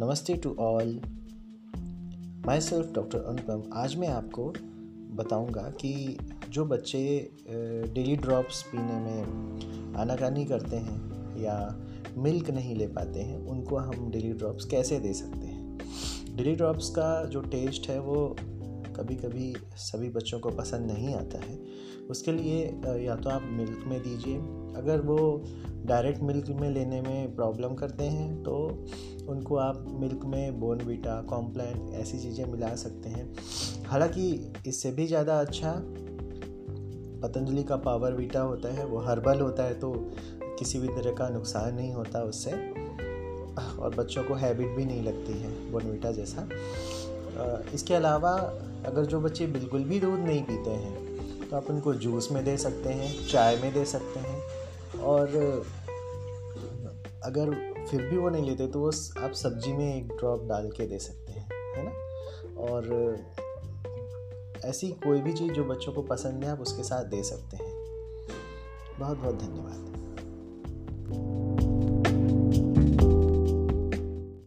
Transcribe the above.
नमस्ते to all. My self doctor Anupam आज मैं आपको बताऊँगा कि जो बच्चे डेली ड्रॉप्स पीने में आनाकानी करते हैं या मिल्क नहीं ले पाते हैं, उनको हम डेली ड्रॉप्स कैसे दे सकते हैं? डेली ड्रॉप्स का जो टेस्ट है, वो कभी कभी सभी बच्चों को पसंद नहीं आता है। उसके लिए या तो आप मिल्क में दीजिए अगर वो डायरेक्ट मिल्क में लेने में प्रॉब्लम करते हैं तो उनको आप मिल्क में बोनवीटा कॉम्प्लान ऐसी चीज़ें मिला सकते हैं। हालाँकि इससे भी ज़्यादा अच्छा पतंजलि का पावर वीटा होता है, वो हर्बल होता है तो किसी भी तरह का नुकसान नहीं होता उससे। और बच्चों को हैबिट भी नहीं लगती है बोनवीटा जैसा। इसके अलावा अगर जो बच्चे बिल्कुल भी दूध नहीं पीते हैं तो आप उनको जूस में दे सकते हैं, चाय में दे सकते हैं। और, अगर फिर भी वो नहीं लेते तो वो आप सब्ज़ी में एक ड्रॉप डाल के दे सकते हैं, है ना? और, ऐसी कोई भी चीज़ जो बच्चों को पसंद है, आप उसके साथ दे सकते हैं। बहुत बहुत धन्यवाद।